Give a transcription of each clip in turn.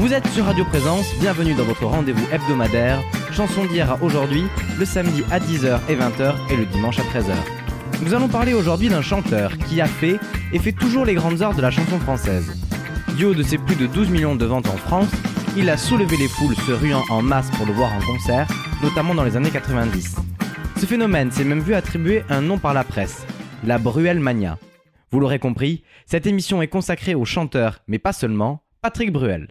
Vous êtes sur Radio Présence, bienvenue dans votre rendez-vous hebdomadaire, chanson d'hier à aujourd'hui, le samedi à 10h et 20h et le dimanche à 13h. Nous allons parler aujourd'hui d'un chanteur qui a fait et fait toujours les grandes heures de la chanson française. Du haut de ses plus de 12 millions de ventes en France, il a soulevé les foules se ruant en masse pour le voir en concert, notamment dans les années 90. Ce phénomène s'est même vu attribuer un nom par la presse, la Bruel Mania. Vous l'aurez compris, cette émission est consacrée au chanteur, mais pas seulement, Patrick Bruel.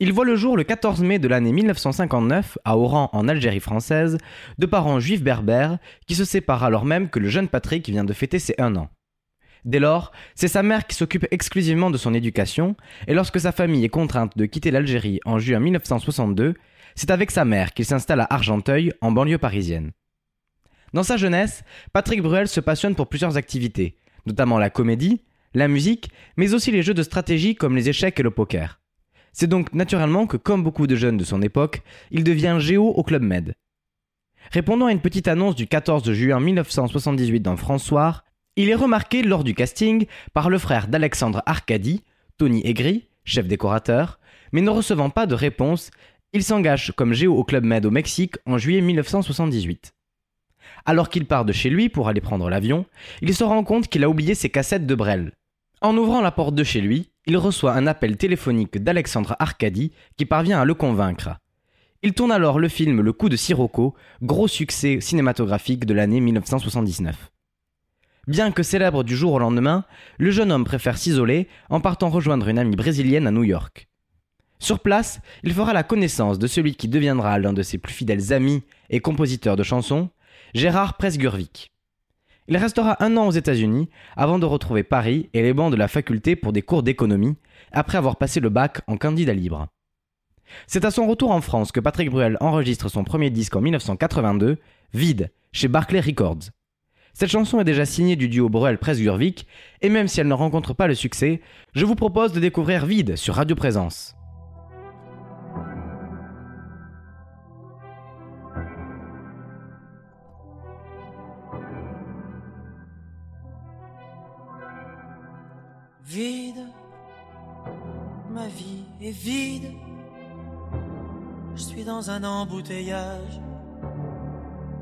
Il voit le jour le 14 mai de l'année 1959 à Oran en Algérie française, de parents juifs berbères qui se séparent alors même que le jeune Patrick vient de fêter ses 1 an. Dès lors, c'est sa mère qui s'occupe exclusivement de son éducation, et lorsque sa famille est contrainte de quitter l'Algérie en juin 1962, c'est avec sa mère qu'il s'installe à Argenteuil, en banlieue parisienne. Dans sa jeunesse, Patrick Bruel se passionne pour plusieurs activités, notamment la comédie, la musique, mais aussi les jeux de stratégie comme les échecs et le poker. C'est donc naturellement que, comme beaucoup de jeunes de son époque, il devient géo au Club Med. Répondant à une petite annonce du 14 juin 1978 dans François, il est remarqué lors du casting par le frère d'Alexandre Arcadi, Tony Aigri, chef décorateur, mais ne recevant pas de réponse, il s'engage comme géo au Club Med au Mexique en juillet 1978. Alors qu'il part de chez lui pour aller prendre l'avion, il se rend compte qu'il a oublié ses cassettes de Brel. En ouvrant la porte de chez lui, il reçoit un appel téléphonique d'Alexandre Arcadi qui parvient à le convaincre. Il tourne alors le film Le coup de Sirocco, gros succès cinématographique de l'année 1979. Bien que célèbre du jour au lendemain, le jeune homme préfère s'isoler en partant rejoindre une amie brésilienne à New York. Sur place, il fera la connaissance de celui qui deviendra l'un de ses plus fidèles amis et compositeurs de chansons, Gérard Presgurvic. Il restera un an aux États-Unis avant de retrouver Paris et les bancs de la faculté pour des cours d'économie, après avoir passé le bac en candidat libre. C'est à son retour en France que Patrick Bruel enregistre son premier disque en 1982, Vide, chez Barclay Records. Cette chanson est déjà signée du duo Bruel-Presgurvic, et même si elle ne rencontre pas le succès, je vous propose de découvrir Vide sur Radio Présence. Vide, ma vie est vide. Je suis dans un embouteillage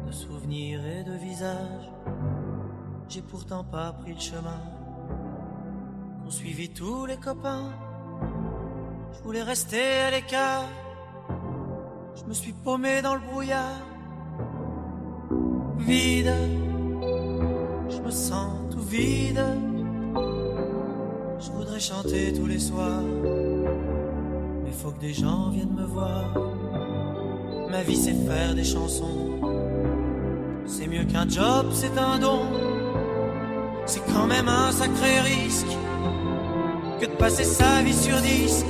de souvenirs et de visages. J'ai pourtant pas pris le chemin qu'ont suivi tous les copains. Je voulais rester à l'écart. Je me suis paumé dans le brouillard. Vide, je me sens tout vide. Je voudrais chanter tous les soirs, mais faut que des gens viennent me voir. Ma vie c'est faire des chansons, c'est mieux qu'un job, c'est un don. C'est quand même un sacré risque que de passer sa vie sur disque.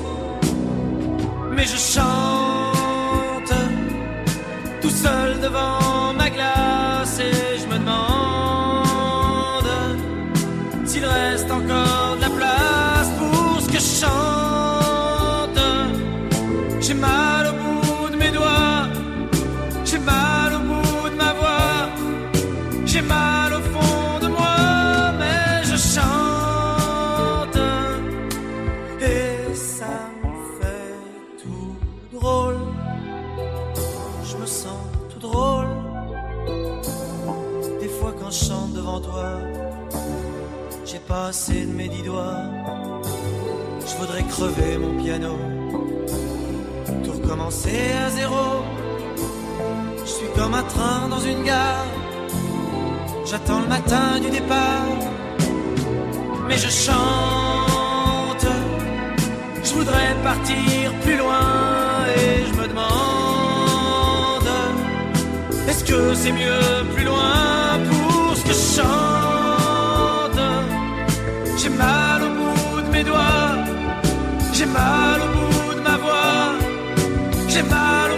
Mais je chante tout seul devant ma glace je chante. J'ai mal au bout de mes doigts, j'ai mal au bout de ma voix, j'ai mal au fond de moi, mais je chante et ça me fait tout drôle. Je me sens tout drôle. Des fois quand je chante devant toi, j'ai pas assez de mes dix doigts. Je voudrais crever mon piano, tout recommencer à zéro. Je suis comme un train dans une gare. J'attends le matin du départ, mais je chante. Je voudrais partir plus loin et je me demande est-ce que c'est mieux plus loin pour ce que je chante? J'ai mal au bout de mes doigts, mal au bout de ma voix, j'ai mal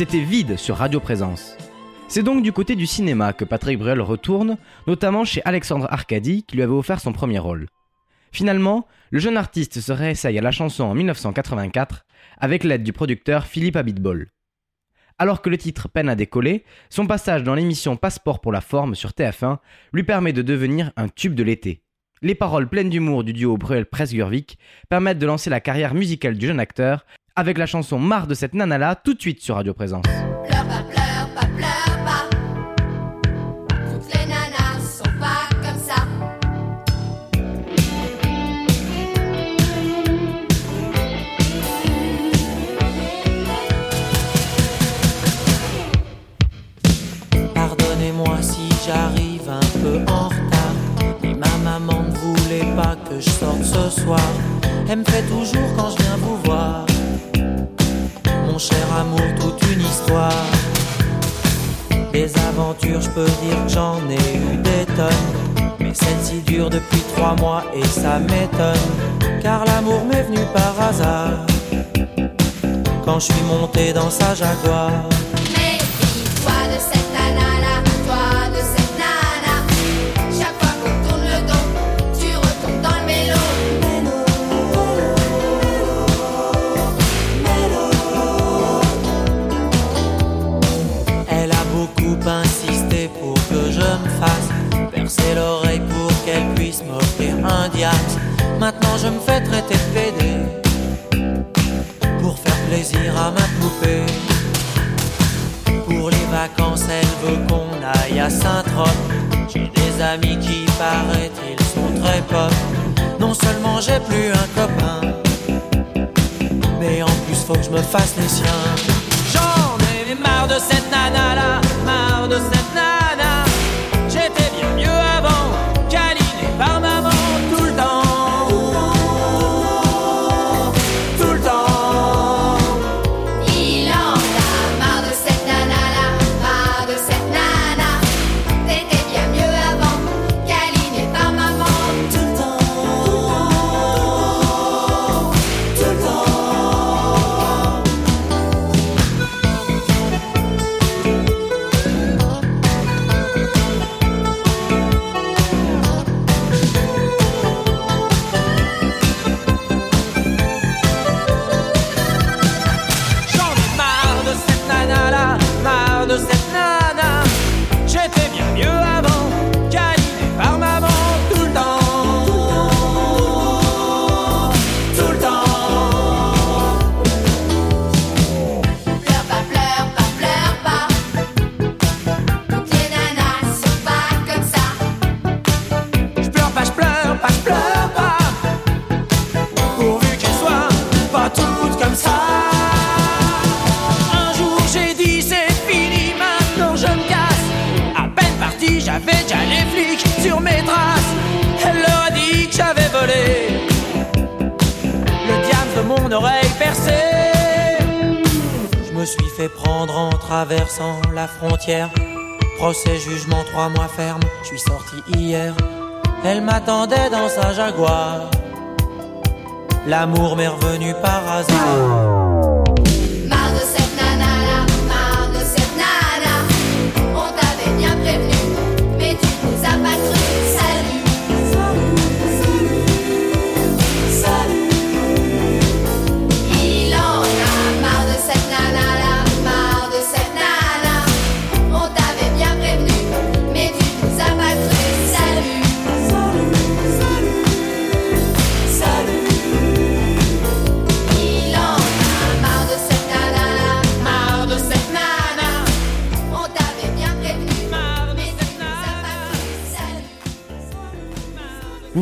C'était vide sur Radio Présence. C'est donc du côté du cinéma que Patrick Bruel retourne, notamment chez Alexandre Arcadi qui lui avait offert son premier rôle. Finalement, le jeune artiste se réessaye à la chanson en 1984 avec l'aide du producteur Philippe Abitbol. Alors que le titre peine à décoller, son passage dans l'émission Passeport pour la forme sur TF1 lui permet de devenir un tube de l'été. Les paroles pleines d'humour du duo Bruel-Presgurvik permettent de lancer la carrière musicale du jeune acteur avec la chanson Marre de cette nana-là tout de suite sur Radio Présence. Pleure pas, pleure pas, pleure pas. Toutes les nanas sont pas comme ça. Pardonnez-moi si j'arrive un peu en retard. Et ma maman ne voulait pas que je sorte ce soir. Elle me fait toujours quand je viens vous voir. Cher amour, toute une histoire. Des aventures, je peux dire que j'en ai eu des tonnes. Mais celle-ci dure depuis trois mois et ça m'étonne. Car l'amour m'est venu par hasard. Quand je suis monté dans sa jaguar. Percer l'oreille pour qu'elle puisse m'offrir un diamant. Maintenant je me fais traiter de PD pour faire plaisir à ma poupée. Pour les vacances, elle veut qu'on aille à Saint-Trope. J'ai des amis qui paraît-il sont très pop. Non seulement j'ai plus un copain, mais en plus faut que je me fasse les siens. J'en ai marre de cette nana là, marre de cette oreille percée. Je me suis fait prendre en traversant la frontière. Procès, jugement, trois mois ferme. Je suis sorti hier. Elle m'attendait dans sa jaguar. L'amour m'est revenu par hasard.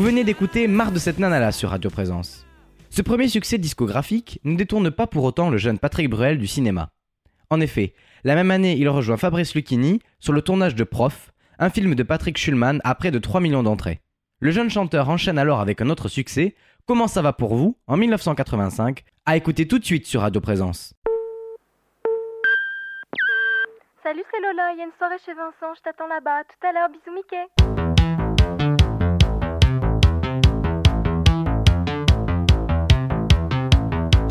Venez d'écouter Marre de cette nana-là sur Radio Présence. Ce premier succès discographique ne détourne pas pour autant le jeune Patrick Bruel du cinéma. En effet, la même année, il rejoint Fabrice Lucchini sur le tournage de Prof, un film de Patrick Schulman à près de 3 millions d'entrées. Le jeune chanteur enchaîne alors avec un autre succès, Comment ça va pour vous, en 1985, à écouter tout de suite sur Radio Présence. Salut, c'est Lola, il y a une soirée chez Vincent, je t'attends là-bas. Tout à l'heure, bisous Mickey.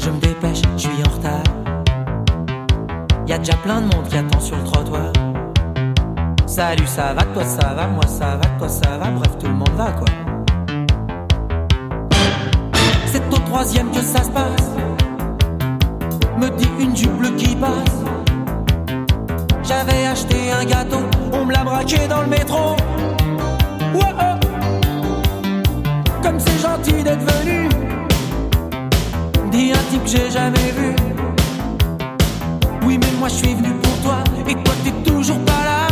Je me dépêche, je suis en retard. Y a déjà plein de monde qui attend sur le trottoir. Salut, ça va, toi ça va, moi ça va, toi ça va, bref, tout le monde va quoi. C'est au troisième que ça se passe. Me dit une jupe bleue qui passe. J'avais acheté un gâteau, on me l'a braqué dans le métro. Ouais, oh. Comme c'est gentil d'être venu. Dis un type que j'ai jamais vu. Oui, mais moi je suis venu pour toi et toi t'es toujours pas là.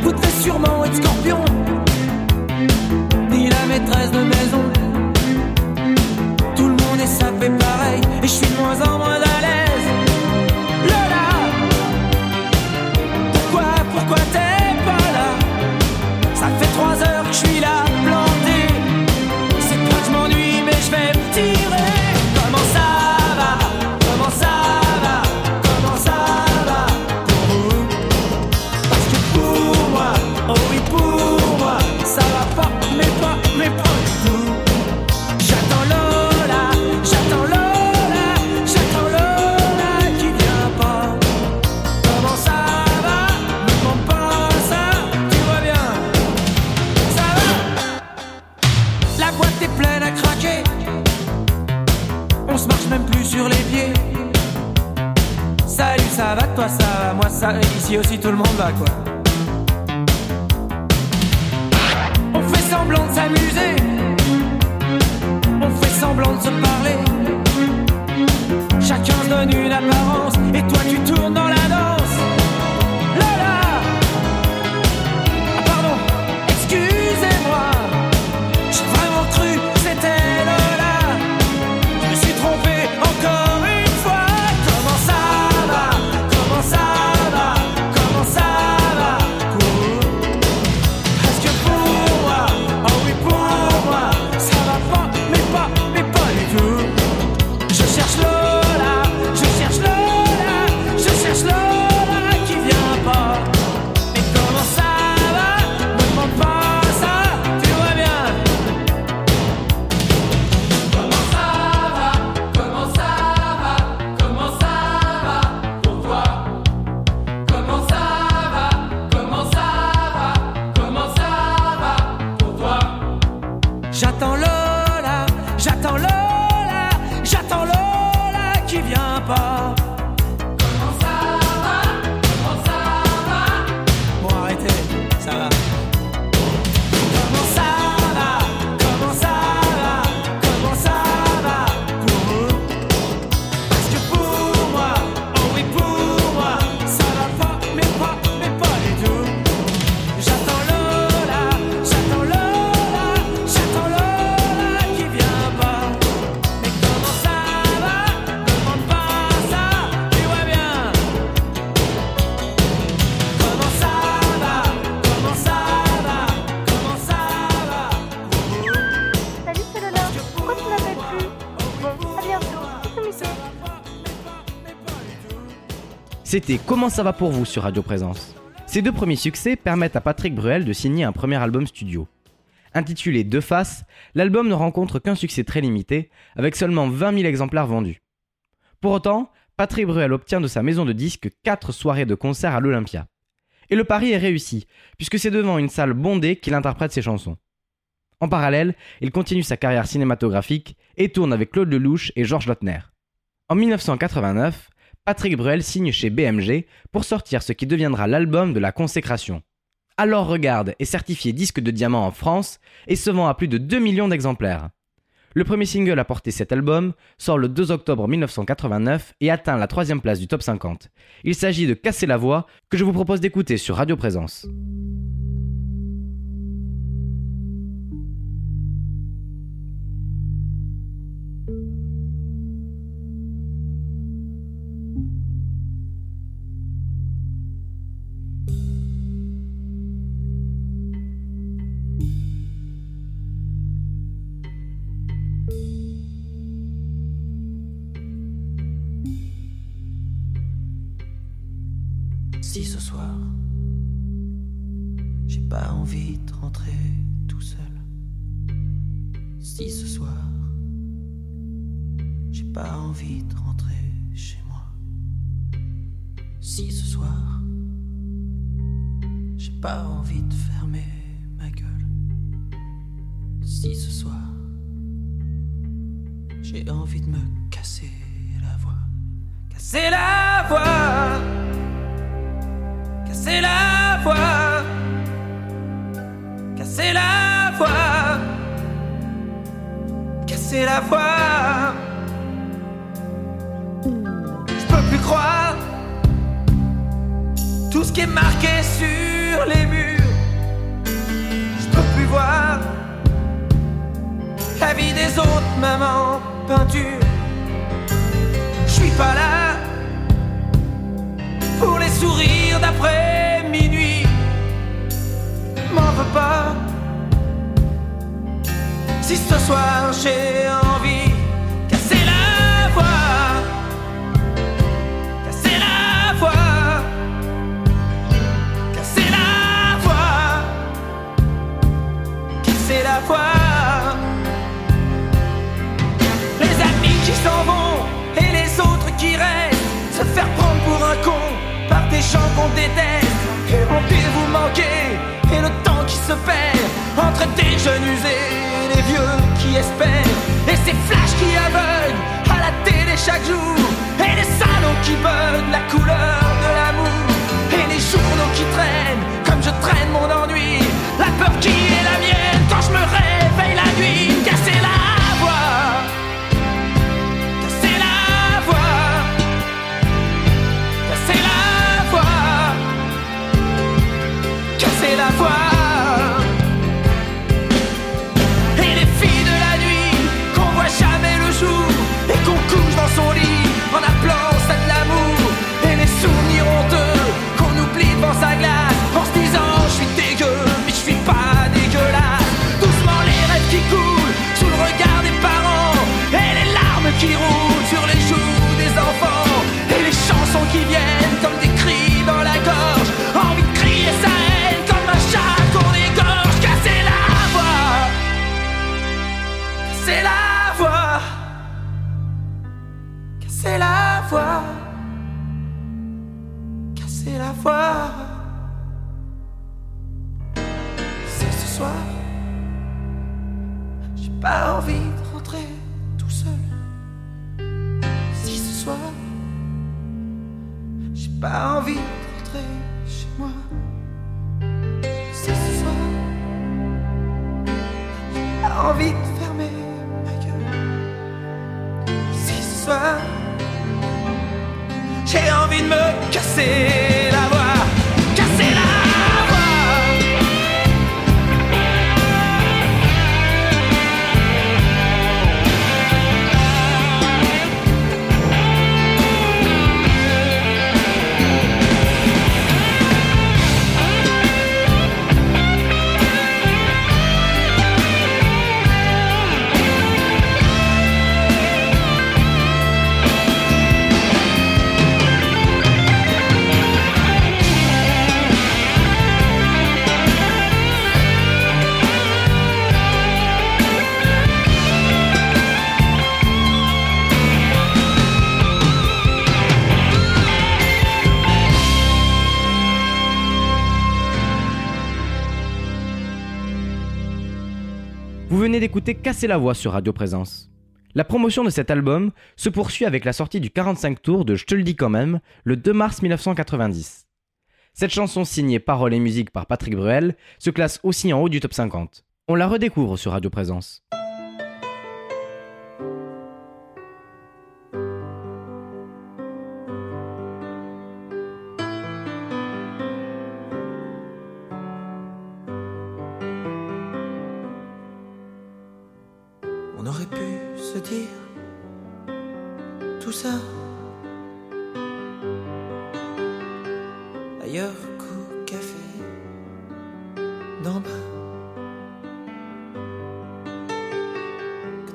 Voudrais sûrement être scorpion. Ni la maîtresse de maison. Tout le monde est sapé pareil et je suis de moins en moins à ici aussi tout le monde va quoi. On fait semblant de s'amuser. On fait semblant de se parler. Chacun donne une apparence. Et toi tu tournes dans la C'était Comment ça va pour vous sur Radio Présence. Ces deux premiers succès permettent à Patrick Bruel de signer un premier album studio. Intitulé Deux Faces, l'album ne rencontre qu'un succès très limité, avec seulement 20 000 exemplaires vendus. Pour autant, Patrick Bruel obtient de sa maison de disques 4 soirées de concert à l'Olympia. Et le pari est réussi, puisque c'est devant une salle bondée qu'il interprète ses chansons. En parallèle, il continue sa carrière cinématographique et tourne avec Claude Lelouch et Georges Lautner. En 1989, Patrick Bruel signe chez BMG pour sortir ce qui deviendra l'album de la consécration. Alors Regarde est certifié disque de diamant en France et se vend à plus de 2 millions d'exemplaires. Le premier single à porter cet album sort le 2 octobre 1989 et atteint la troisième place du top 50. Il s'agit de Casser la voix que je vous propose d'écouter sur Radio Présence. Si ce soir, j'ai pas envie de rentrer tout seul. Si ce soir, j'ai pas envie de rentrer Si ce soir, j'ai pas envie de fermer ma gueule. Si ce soir, j'ai envie de me casser la voix. Casser la voix. Casser la voix. Casser la voix. Casser la voix. Je peux plus croire tout ce qui est marqué sur les murs. Je peux plus voir la vie des autres, même en peinture. Je suis pas là pour les sourires d'après si ce soir j'ai envie casser la voix. Casser la voix. Casser la voix. Casser la voix. Les amis qui s'en vont et les autres qui restent. Se faire prendre pour un con par des gens qu'on déteste. Se perd entre des jeunes usés et les vieux qui espèrent. Et ces flashs qui aveuglent à la télé chaque jour. Et les salons qui veulent la couleur de l'amour. Et les journaux qui traînent comme je traîne mon ennui. La peur qui est la mienne quand je me réveille la nuit. J'ai pas envie de rentrer chez moi. Ce soir. J'ai pas envie de fermer ma gueule. Si ce soir. J'ai envie de me casser D'écouter Casser la voix sur Radio Présence. La promotion de cet album se poursuit avec la sortie du 45 tours de Je te le dis quand même le 2 mars 1990. Cette chanson signée paroles et musique par Patrick Bruel se classe aussi en haut du top 50. On la redécouvre sur Radio Présence.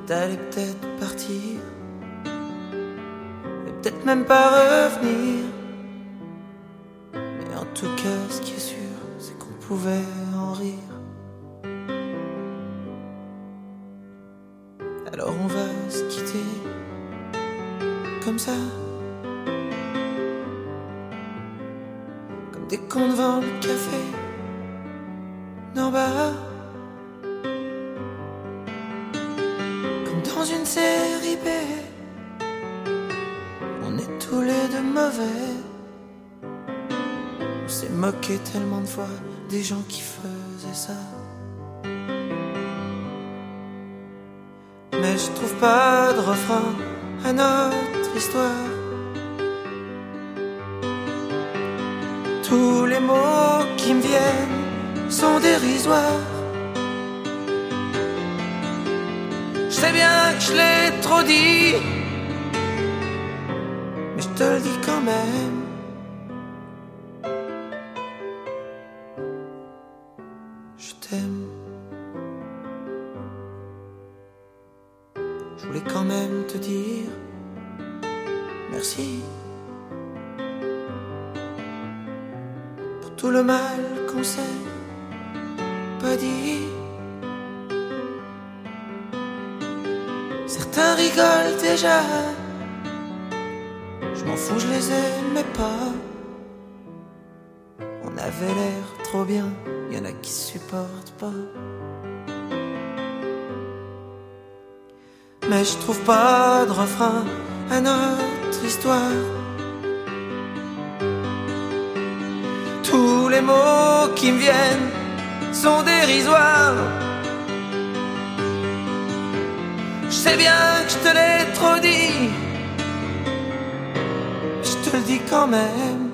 T'allais peut-être partir et peut-être même pas revenir. Mais en tout cas, ce qui est sûr, c'est qu'on pouvait en rire. Des gens qui faisaient ça. Mais je trouve pas de refrain à notre histoire. Tous les mots qui me viennent sont dérisoires. Je sais bien que je l'ai trop dit, mais je te le dis quand même. Trouve pas de refrain à notre histoire. Tous les mots qui me viennent sont dérisoires. Je sais bien que je te l'ai trop dit. Je te le dis quand même.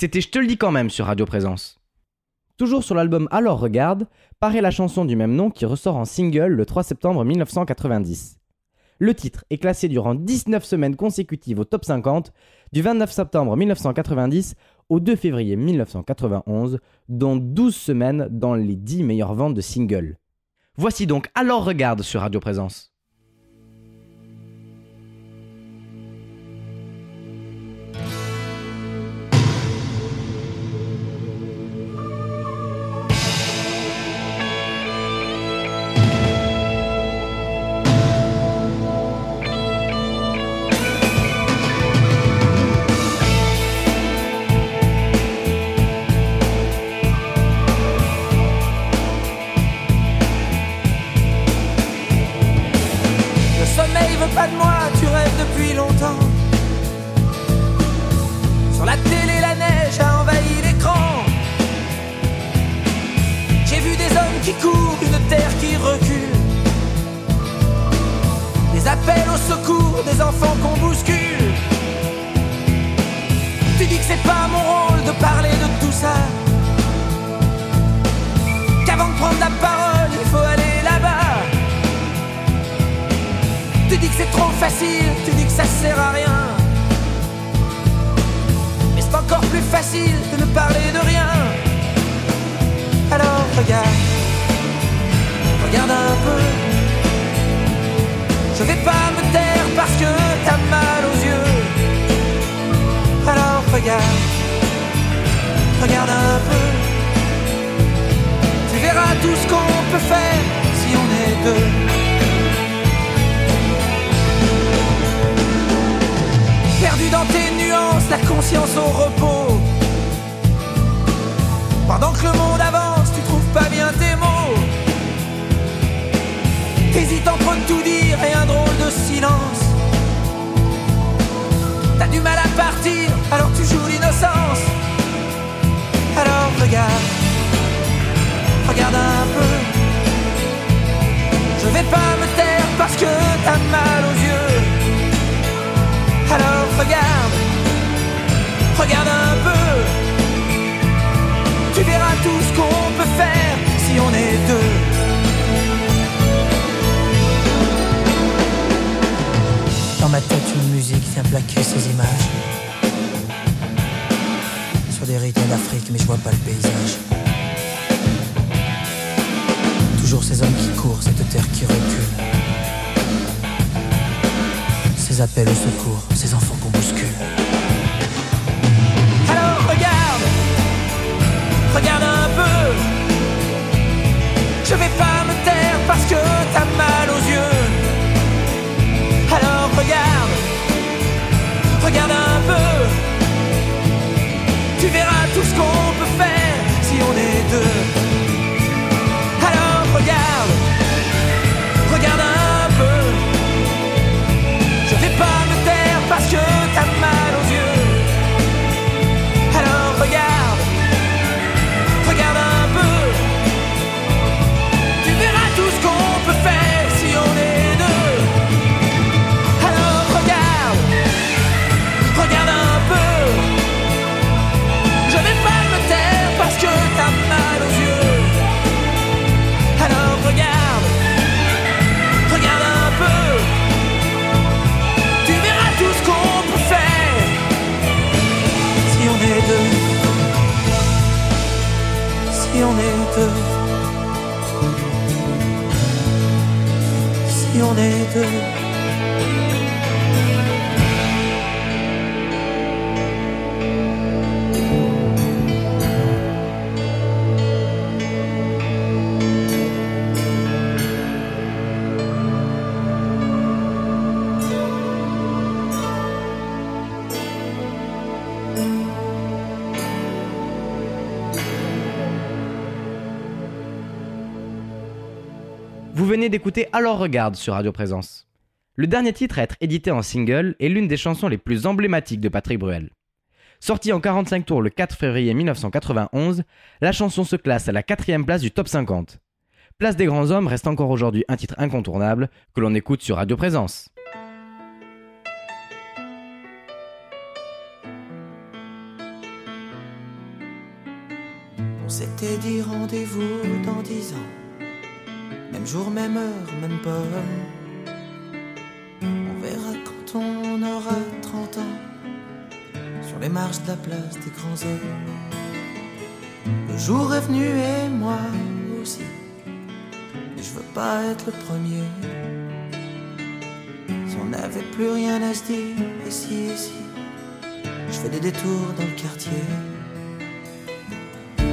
C'était Je te le dis quand même sur Radio Présence. Toujours sur l'album Alors Regarde, paraît la chanson du même nom qui ressort en single le 3 septembre 1990. Le titre est classé durant 19 semaines consécutives au top 50, du 29 septembre 1990 au 2 février 1991, dont 12 semaines dans les 10 meilleures ventes de singles. Voici donc Alors Regarde sur Radio Présence. Musique vient plaquer ces images. Sur des rythmes d'Afrique, mais je vois pas le paysage. Toujours ces hommes qui courent, cette terre qui recule. Ces appels au secours, ces enfants qu'on bouscule. Alors regarde, regarde un peu. Je vais pas me taire parce que t'as mal regarde un peu. Tu verras tout ce qu'on peut faire si on est deux. Si on est deux. Venez d'écouter Alors Regarde sur Radio Présence. Le dernier titre à être édité en single est l'une des chansons les plus emblématiques de Patrick Bruel. Sortie en 45 tours le 4 février 1991, la chanson se classe à la quatrième place du top 50. Place des grands hommes reste encore aujourd'hui un titre incontournable que l'on écoute sur Radio Présence. Même jour, même heure, même pomme. On verra quand on aura 30 ans. Sur les marches de la place des grands hommes. Le jour est venu et moi aussi. Mais je veux pas être le premier. Si on n'avait plus rien à se dire, ici, ici. Je fais des détours dans le quartier.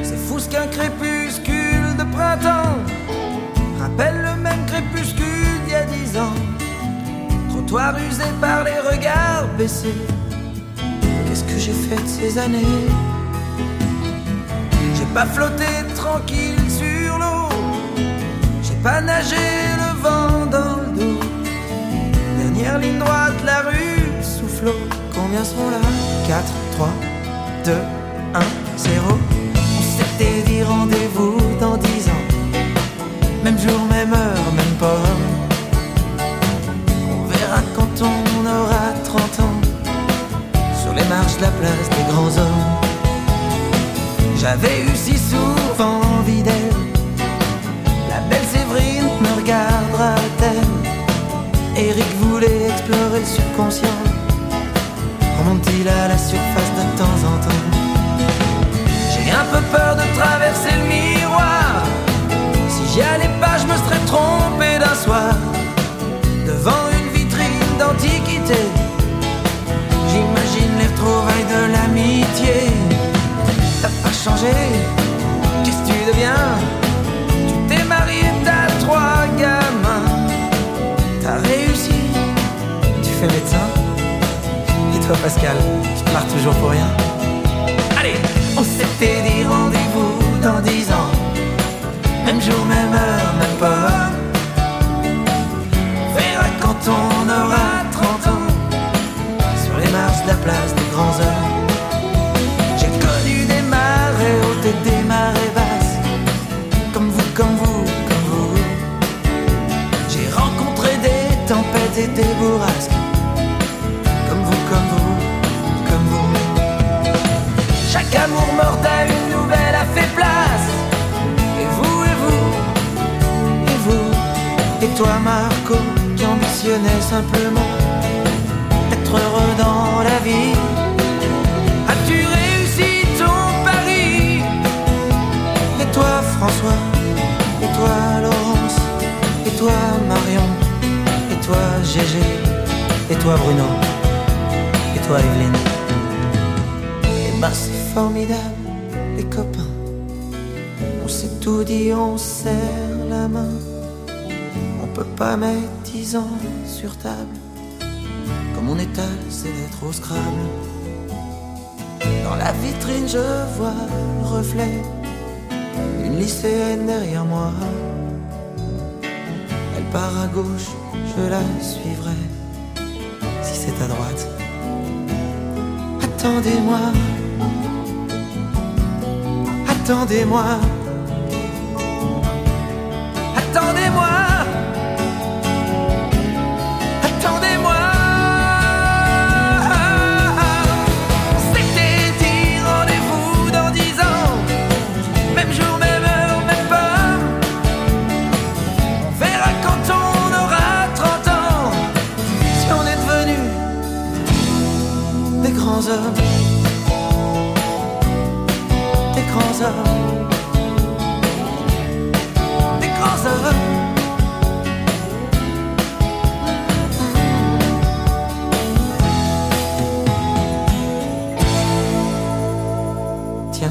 C'est fou ce qu'un crépuscule de printemps rappelle le même crépuscule d'il y a dix ans. Trottoir usé par les regards baissés. Qu'est-ce que j'ai fait de ces années? J'ai pas flotté tranquille sur l'eau. J'ai pas nagé le vent dans le dos. Dernière ligne droite, la rue soufflot. Combien sont là? 4, 3, 2, 1, 0. On s'était dit rendez-vous dans 10 ans. Même jour, même heure, même pomme. On verra quand on aura 30 ans. Sur les marches de la place des grands hommes. J'avais eu si souvent envie d'elle. La belle Séverine me regardera-t-elle? Eric voulait explorer le subconscient. Qu'est-ce que tu deviens? Tu t'es marié, t'as trois gamins. T'as réussi, tu fais médecin. Et toi, Pascal, tu te marres toujours pour rien. Toi Marco, qui ambitionnais simplement être heureux dans la vie. As-tu réussi ton pari? Et toi François, et toi Laurence, et toi Marion, et toi Gégé, et toi Bruno, et toi Evelyne? Et ben c'est formidable, les copains. On s'est tout dit, on serre la main. Pas mettre dix ans sur table. Comme on étale ses lettres au Scrabble. Dans la vitrine, je vois le reflet d'une lycéenne derrière moi. Elle part à gauche, je la suivrai. Si c'est à droite. Attendez-moi. Attendez-moi. Tiens,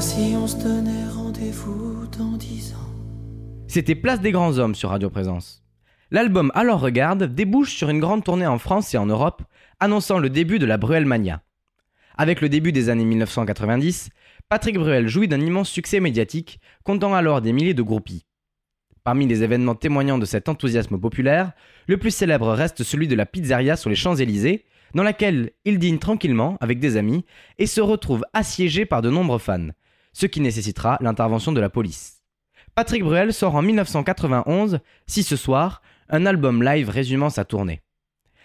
si on se donnait rendez-vous dans dix ans. C'était Place des Grands Hommes sur Radio Présence. L'album Alors Regarde débouche sur une grande tournée en France et en Europe, annonçant le début de la Bruel Mania. Avec le début des années 1990, Patrick Bruel jouit d'un immense succès médiatique, comptant alors des milliers de groupies. Parmi les événements témoignant de cet enthousiasme populaire, le plus célèbre reste celui de la pizzeria sur les Champs-Élysées, dans laquelle il dîne tranquillement avec des amis et se retrouve assiégé par de nombreux fans, ce qui nécessitera l'intervention de la police. Patrick Bruel sort en 1991, Si ce soir, un album live résumant sa tournée.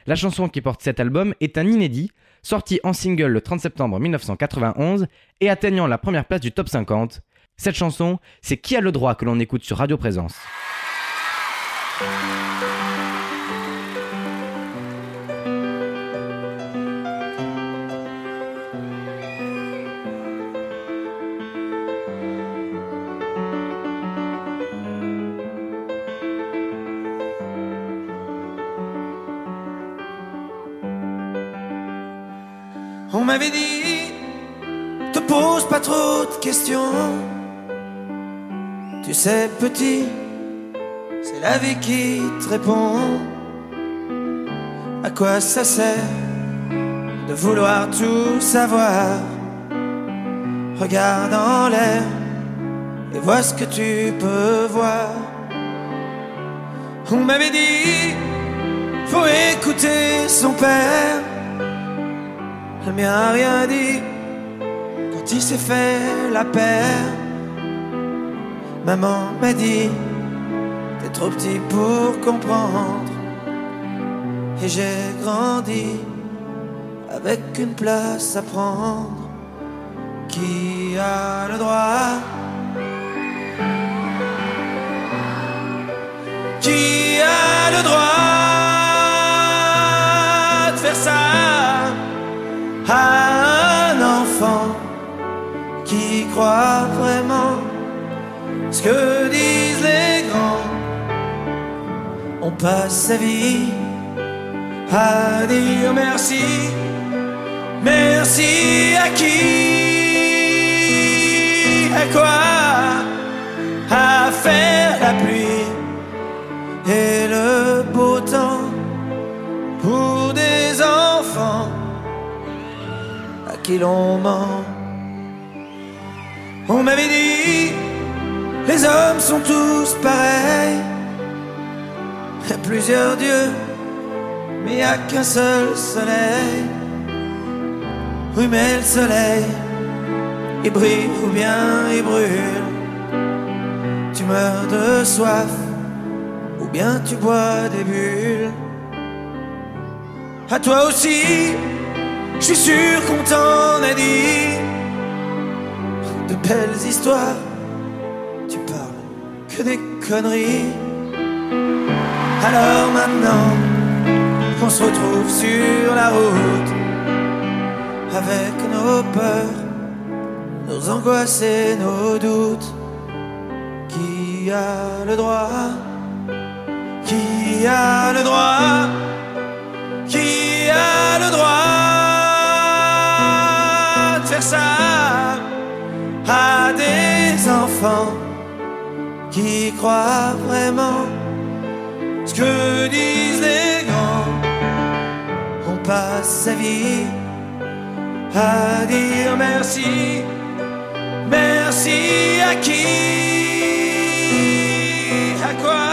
La chanson qui porte cet album est un inédit, sorti en single le 30 septembre 1991 et atteignant la première place du top 50. Cette chanson, c'est Qui a le droit que l'on écoute sur Radio Présence? C'est la vie qui te répond. À quoi ça sert de vouloir tout savoir? Regarde en l'air et vois ce que tu peux voir. On m'avait dit, faut écouter son père. Le mien rien dit quand il s'est fait la paire. Maman m'a dit, t'es trop petit pour comprendre. Et j'ai grandi avec une place à prendre. Qui a le droit? Qui a le droit de faire ça à un enfant qui croit passe sa vie à dire merci, merci à qui, à quoi, à faire la pluie et le beau temps pour des enfants à qui l'on ment. On m'avait dit, les hommes sont tous pareils. Y a plusieurs dieux, mais il n'y a qu'un seul soleil. Oui, le soleil, il brille ou bien il brûle. Tu meurs de soif, ou bien tu bois des bulles. À toi aussi, je suis sûr qu'on t'en a dit. de belles histoires. Tu parles que des conneries. Alors maintenant qu'on se retrouve sur la route avec nos peurs, nos angoisses et nos doutes. Qui a le droit Qui a le droit Qui a le droit de faire ça à des enfants qui croient vraiment ce que disent les grands On passe sa vie à dire merci. Merci à qui? À quoi?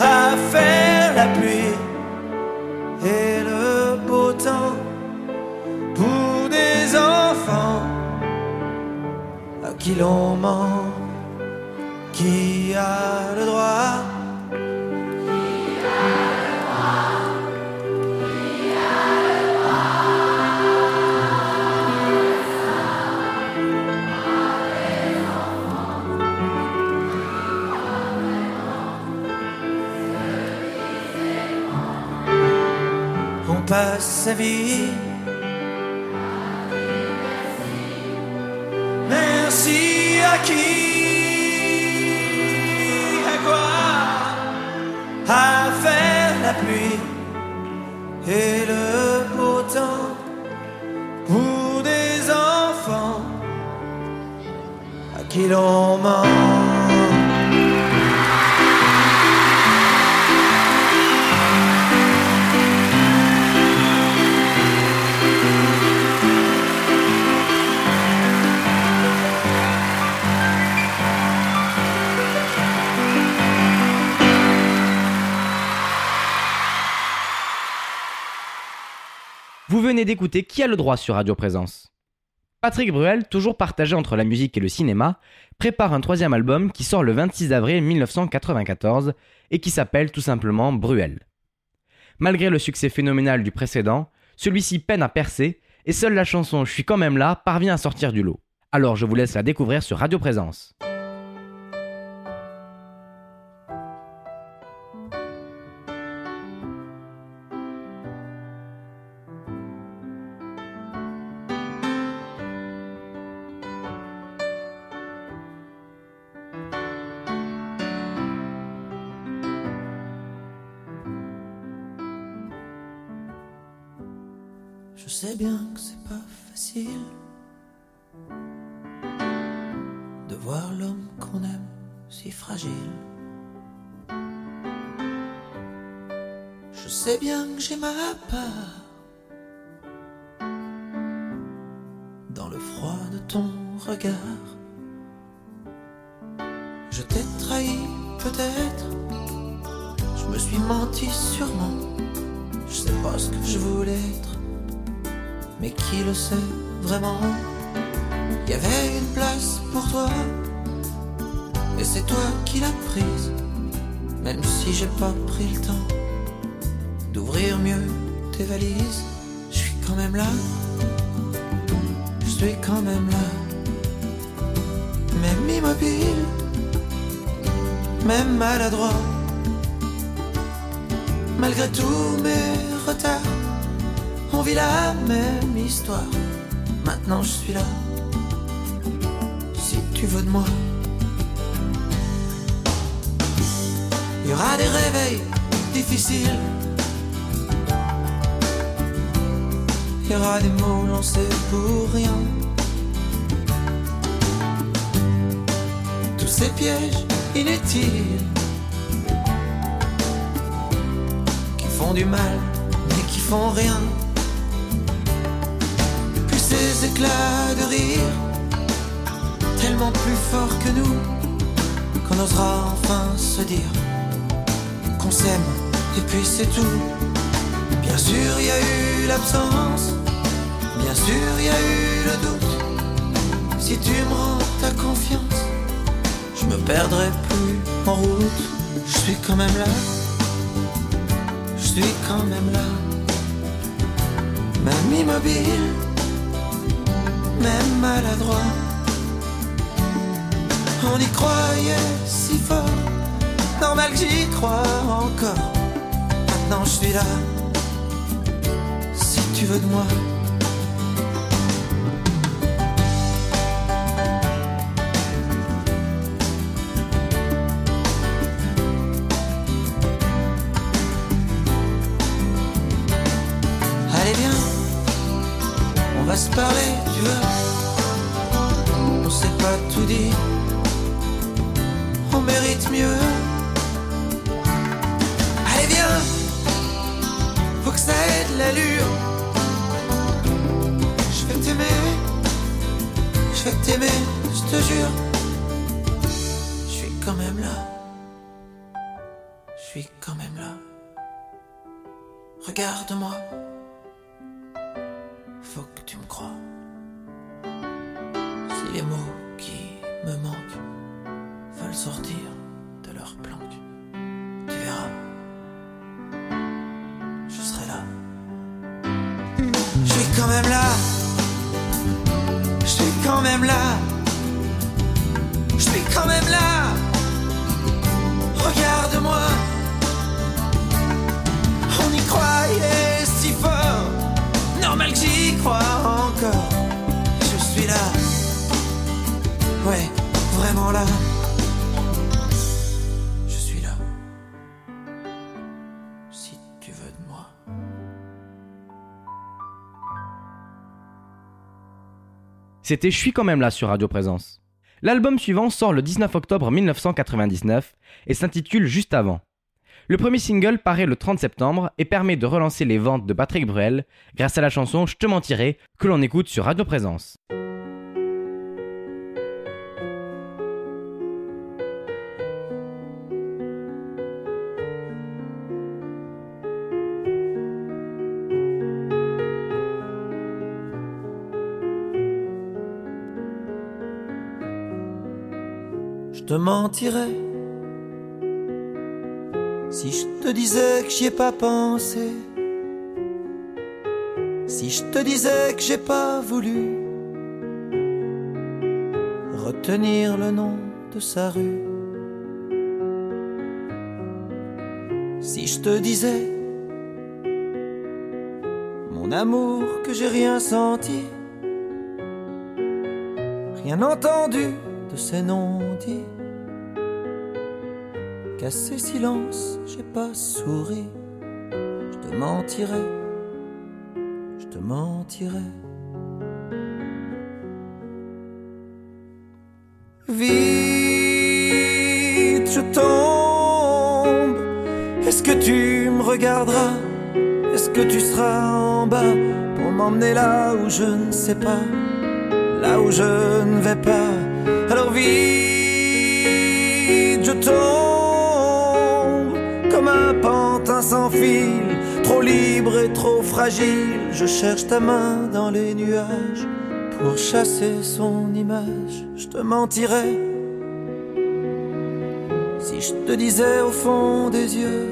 À faire la pluie et le beau temps pour des enfants à qui l'on ment, qui a le droit passe sa vie. Merci à qui À quoi À faire la pluie et le beau temps pour des enfants à qui l'on ment. Vous venez d'écouter Qui a le droit sur Radio Présence. Patrick Bruel, toujours partagé entre la musique et le cinéma, prépare un troisième album qui sort le 26 avril 1994 et qui s'appelle tout simplement Bruel. Malgré le succès phénoménal du précédent, celui-ci peine à percer et seule la chanson Je suis quand même là parvient à sortir du lot. Alors je vous laisse la découvrir sur Radio Présence. Je sais bien que j'ai ma part dans le froid de ton regard. Je t'ai trahi peut-être, je me suis menti sûrement. Je sais pas ce que je voulais être. Mais qui le sait vraiment? Il y avait une place pour toi Et c'est toi qui l'as prise Même si j'ai pas pris le temps D'ouvrir mieux tes valises Je suis quand même là Je suis quand même là Même immobile Même maladroit Malgré tous mes retards on vit la même histoire. Maintenant je suis là. Si tu veux de moi, il y aura des réveils difficiles. Y aura des mots lancés pour rien. Tous ces pièges inutiles qui font du mal mais qui font rien ces éclats de rire, tellement plus forts que nous, qu'on osera enfin se dire qu'on s'aime et puis c'est tout. Bien sûr, il y a eu l'absence, sûr, y a eu le doute. Si tu me rends ta confiance, je me perdrai plus en route. Je suis quand même là, je suis quand même là, même immobile même maladroit, On y croyait si fort, normal que j'y crois encore. Maintenant je suis là, si tu veux de moi. Parler, tu veux. On sait pas tout dire, on mérite mieux. Allez viens, faut que ça ait de l'allure. Je vais t'aimer, je vais t'aimer, je te jure. Je suis quand même là, je suis quand même là. Regarde-moi C'était Je suis quand même là sur Radio Présence. L'album suivant sort le 19 octobre 1999 et s'intitule Juste avant. Le premier single paraît le 30 septembre et permet de relancer les ventes de Patrick Bruel grâce à la chanson Je te mentirai que l'on écoute sur Radio Présence. Te mentirais si je te disais que j'y ai pas pensé. Si je te disais que j'ai pas voulu retenir le nom de sa rue. Si je te disais mon amour que j'ai rien senti, rien entendu de ces noms dits qu'à ces silences j'ai pas souri. Je te mentirais, je te mentirais. Vite, je tombe. Est-ce que tu me regarderas? Est-ce que tu seras en bas pour m'emmener là où je ne sais pas, là où je ne vais pas Alors vite, je tombe sans fil, trop libre et trop fragile. Je cherche ta main dans les nuages pour chasser son image. Je te mentirais si je te disais au fond des yeux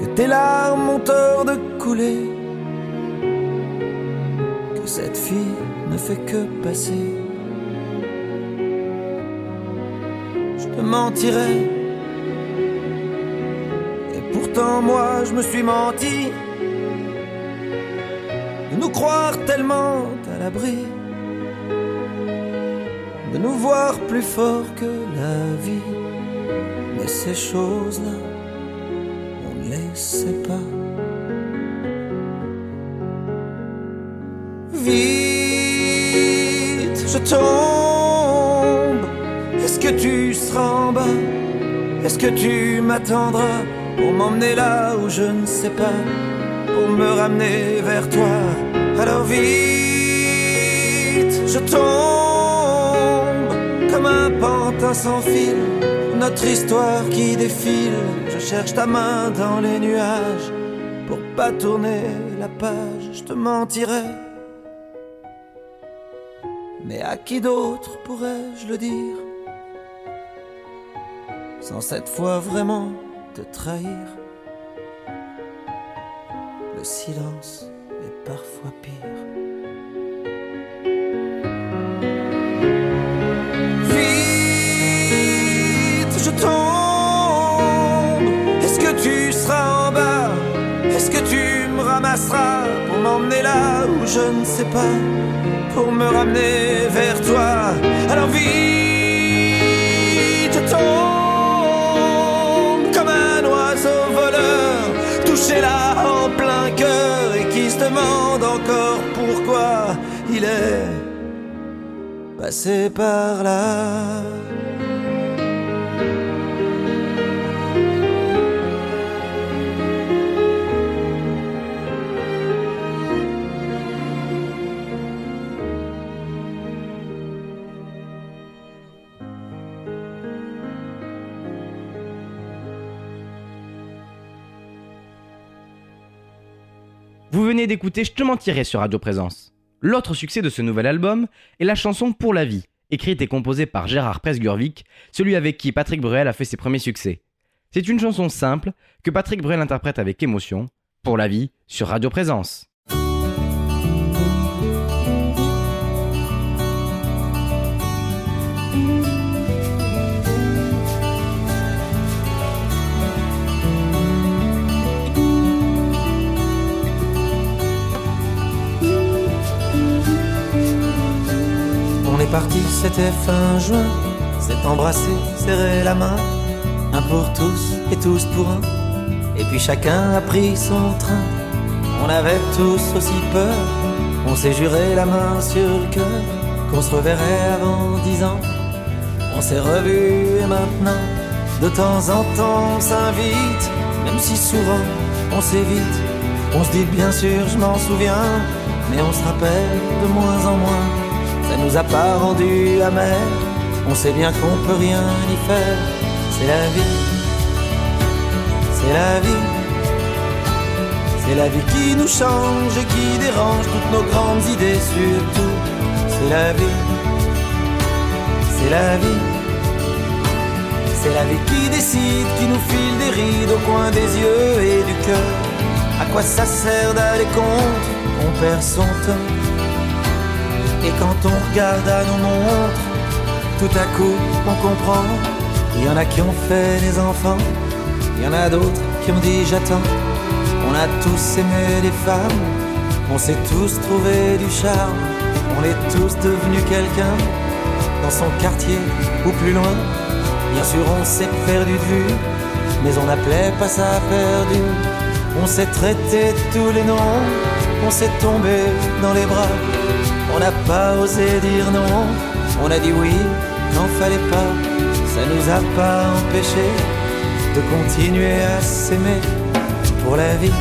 que tes larmes ont tort de couler, que cette fille ne fait que passer. Je te mentirais. Pourtant moi je me suis menti de nous croire tellement à l'abri, de nous voir plus fort que la vie. Mais ces choses-là, on ne les sait pas. Vite, je tombe. Est-ce que tu seras en bas? Est-ce que tu m'attendras? Pour m'emmener là où je ne sais pas Pour me ramener vers toi. Alors vite, je tombe comme un pantin sans fil Notre histoire qui défile. Je cherche ta main dans les nuages Pour pas tourner la page Je te mentirais. Mais à qui d'autre pourrais-je le dire? Sans cette fois vraiment de trahir. Le silence est parfois pire. Vite, je tombe. Est-ce que tu seras en bas? Est-ce que tu me ramasseras pour m'emmener là où je ne sais pas? Pour me ramener vers toi. Alors vite. Touché là en plein cœur et qui se demande encore pourquoi il est passé par là. Venez d'écouter Je te mentirais sur Radio Présence. L'autre succès de ce nouvel album est la chanson Pour la vie, écrite et composée par Gérard Presgurvic, celui avec qui Patrick Bruel a fait ses premiers succès. C'est une chanson simple que Patrick Bruel interprète avec émotion, Pour la vie, sur Radio Présence. Parti, c'était fin juin. S'est embrassé, serré la main. Un pour tous et tous pour un. Et puis chacun a pris son train. On avait tous aussi peur. On s'est juré la main sur le cœur qu'on se reverrait avant dix ans. On s'est revus et maintenant, de temps en temps, on s'invite. Même si souvent on s'évite. On se dit bien sûr, je m'en souviens. Mais on se rappelle de moins en moins. Ça nous a pas rendu amers. On sait bien qu'on peut rien y faire. C'est la vie. C'est la vie. C'est la vie qui nous change et qui dérange toutes nos grandes idées surtout. C'est la vie. C'est la vie. C'est la vie qui décide, qui nous file des rides au coin des yeux et du cœur. À quoi ça sert d'aller contre? On perd son temps. Et quand on regarde à nos montres, tout à coup on comprend. Il y en a qui ont fait des enfants, il y en a d'autres qui ont dit j'attends. On a tous aimé les femmes, on s'est tous trouvé du charme. On est tous devenus quelqu'un dans son quartier ou plus loin. Bien sûr on s'est perdu de vue, mais on n'appelait pas ça perdu. On s'est traité tous les noms, on s'est tombé dans les bras. On n'a pas osé dire non, on a dit oui, n'en fallait pas. Ça nous a pas empêché de continuer à s'aimer pour la vie,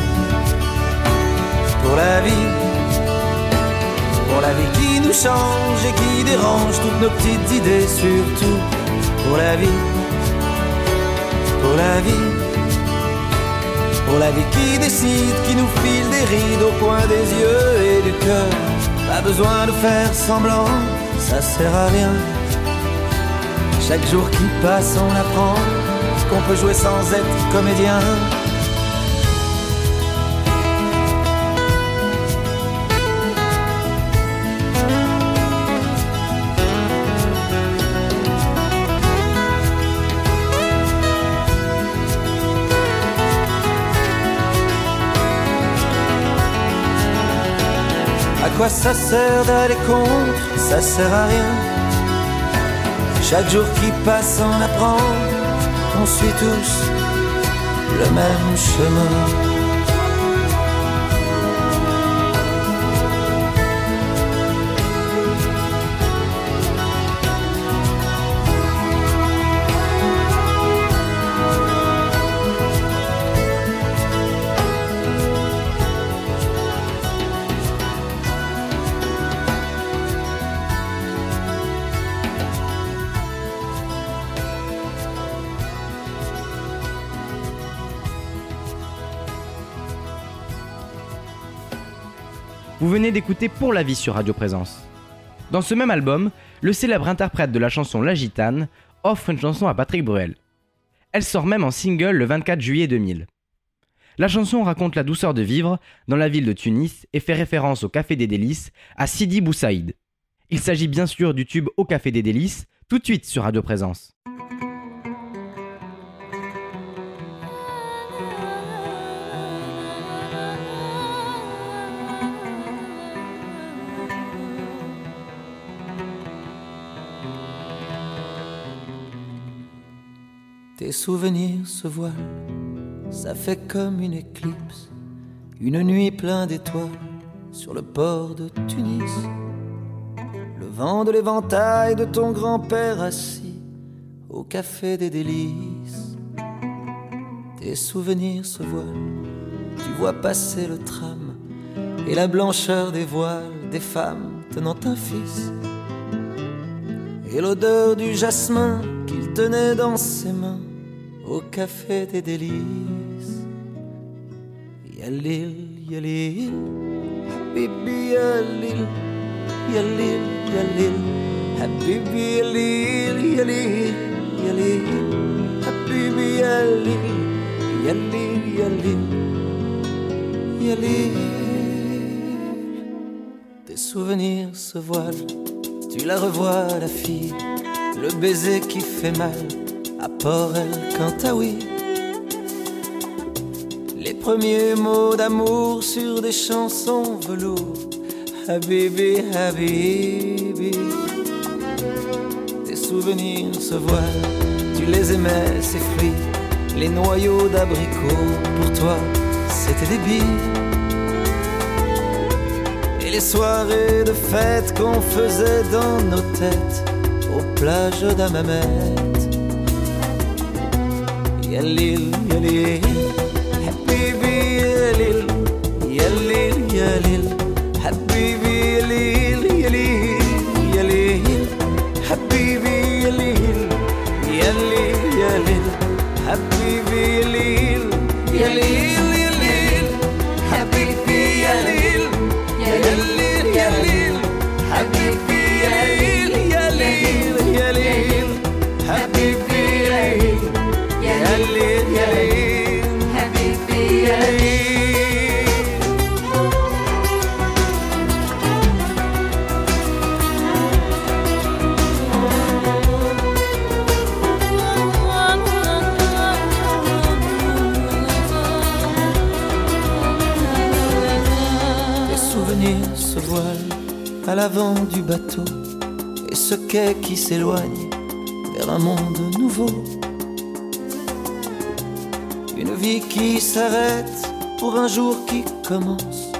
pour la vie, pour la vie qui nous change et qui dérange toutes nos petites idées, surtout pour la vie, pour la vie. Pour la vie qui décide, qui nous file des rides au coin des yeux et du cœur. Pas besoin de faire semblant, ça sert à rien. Chaque jour qui passe, on apprend qu'on peut jouer sans être comédien. Quoi ça sert d'aller contre? Ça sert à rien. Chaque jour qui passe, on apprend qu'on suit tous le même chemin. Vous venez d'écouter Pour la vie sur Radio Présence. Dans ce même album, le célèbre interprète de la chanson La Gitane offre une chanson à Patrick Bruel. Elle sort même en single le 24 juillet 2000. La chanson raconte la douceur de vivre dans la ville de Tunis et fait référence au Café des Délices à Sidi Boussaïd. Il s'agit bien sûr du tube Au Café des Délices, tout de suite sur Radio Présence. Tes souvenirs se voilent, ça fait comme une éclipse, une nuit pleine d'étoiles sur le port de Tunis. Le vent de l'éventail de ton grand-père assis au café des délices. Tes souvenirs se voilent, tu vois passer le tram et la blancheur des voiles des femmes tenant un fils. Et l'odeur du jasmin qu'il tenait dans ses mains au café des délices. Yalil, yalil, habibi yalil, yalil, yalil, habibi yalil, yalil, yalil, habibi yalil, yalil, yalil, yalil. Tes souvenirs se voilent, tu la revois la fille, le baiser qui fait mal à Port El. Les premiers mots d'amour sur des chansons velours. Habibi, Habibi. Tes souvenirs se voilent, tu les aimais, ces fruits. Les noyaux d'abricots, pour toi, c'était des billes. Et les soirées de fête qu'on faisait dans nos têtes, aux plages d'Amamet. Yalil, yalil, habibi yalil, yalil, yalil, habibi yalil, yalil, yalil, habibi yalil, yalil, yalil, habibi yalil, yalil, yalil, l'avant du bateau et ce quai qui s'éloigne vers un monde nouveau. Une vie qui s'arrête pour un jour qui commence,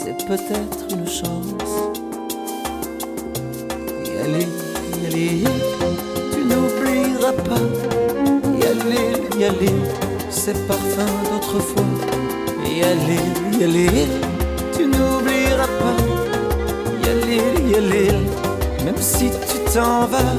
c'est peut-être une chance. Yalil, Yalil, tu n'oublieras pas. Yalil, Yalil, ces parfums d'autrefois. Yalil, Yalil, tu n'oublieras pas. Même si tu t'en vas.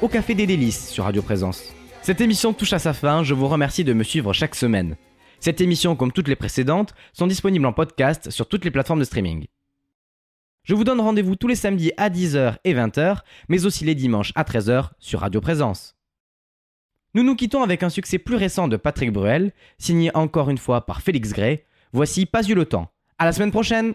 Au Café des Délices sur Radio Présence. Cette émission touche à sa fin, je vous remercie de me suivre chaque semaine. Cette émission, comme toutes les précédentes, sont disponibles en podcast sur toutes les plateformes de streaming. Je vous donne rendez-vous tous les samedis à 10h et 20h, mais aussi les dimanches à 13h sur Radio Présence. Nous nous quittons avec un succès plus récent de Patrick Bruel, signé encore une fois par Félix Gray. Voici Pas eu le temps. À la semaine prochaine!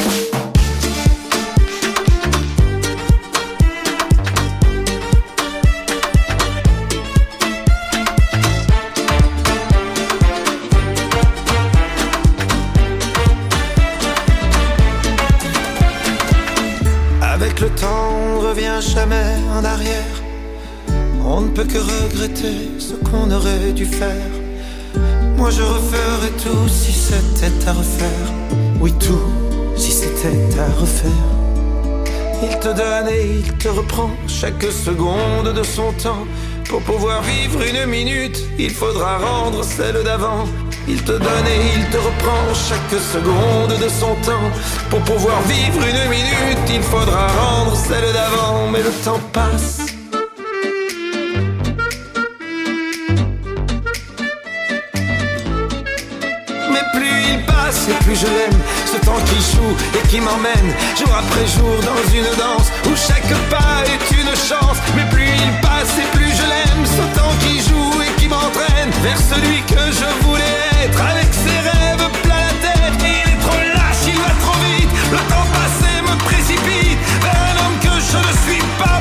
Que regretter ce qu'on aurait dû faire. Moi je referais tout si c'était à refaire. Oui, tout si c'était à refaire. Il te donne et il te reprend chaque seconde de son temps. Pour pouvoir vivre une minute, il faudra rendre celle d'avant. Il te donne et il te reprend chaque seconde de son temps. Pour pouvoir vivre une minute, il faudra rendre celle d'avant. Mais le temps passe. je l'aime, ce temps qui joue et qui m'emmène jour après jour dans une danse où chaque pas est une chance. Mais plus il passe et plus je l'aime, ce temps qui joue et qui m'entraîne vers celui que je voulais être avec ses rêves plein la tête. Il est trop lâche, il va trop vite, le temps passé me précipite vers un homme que je ne suis pas.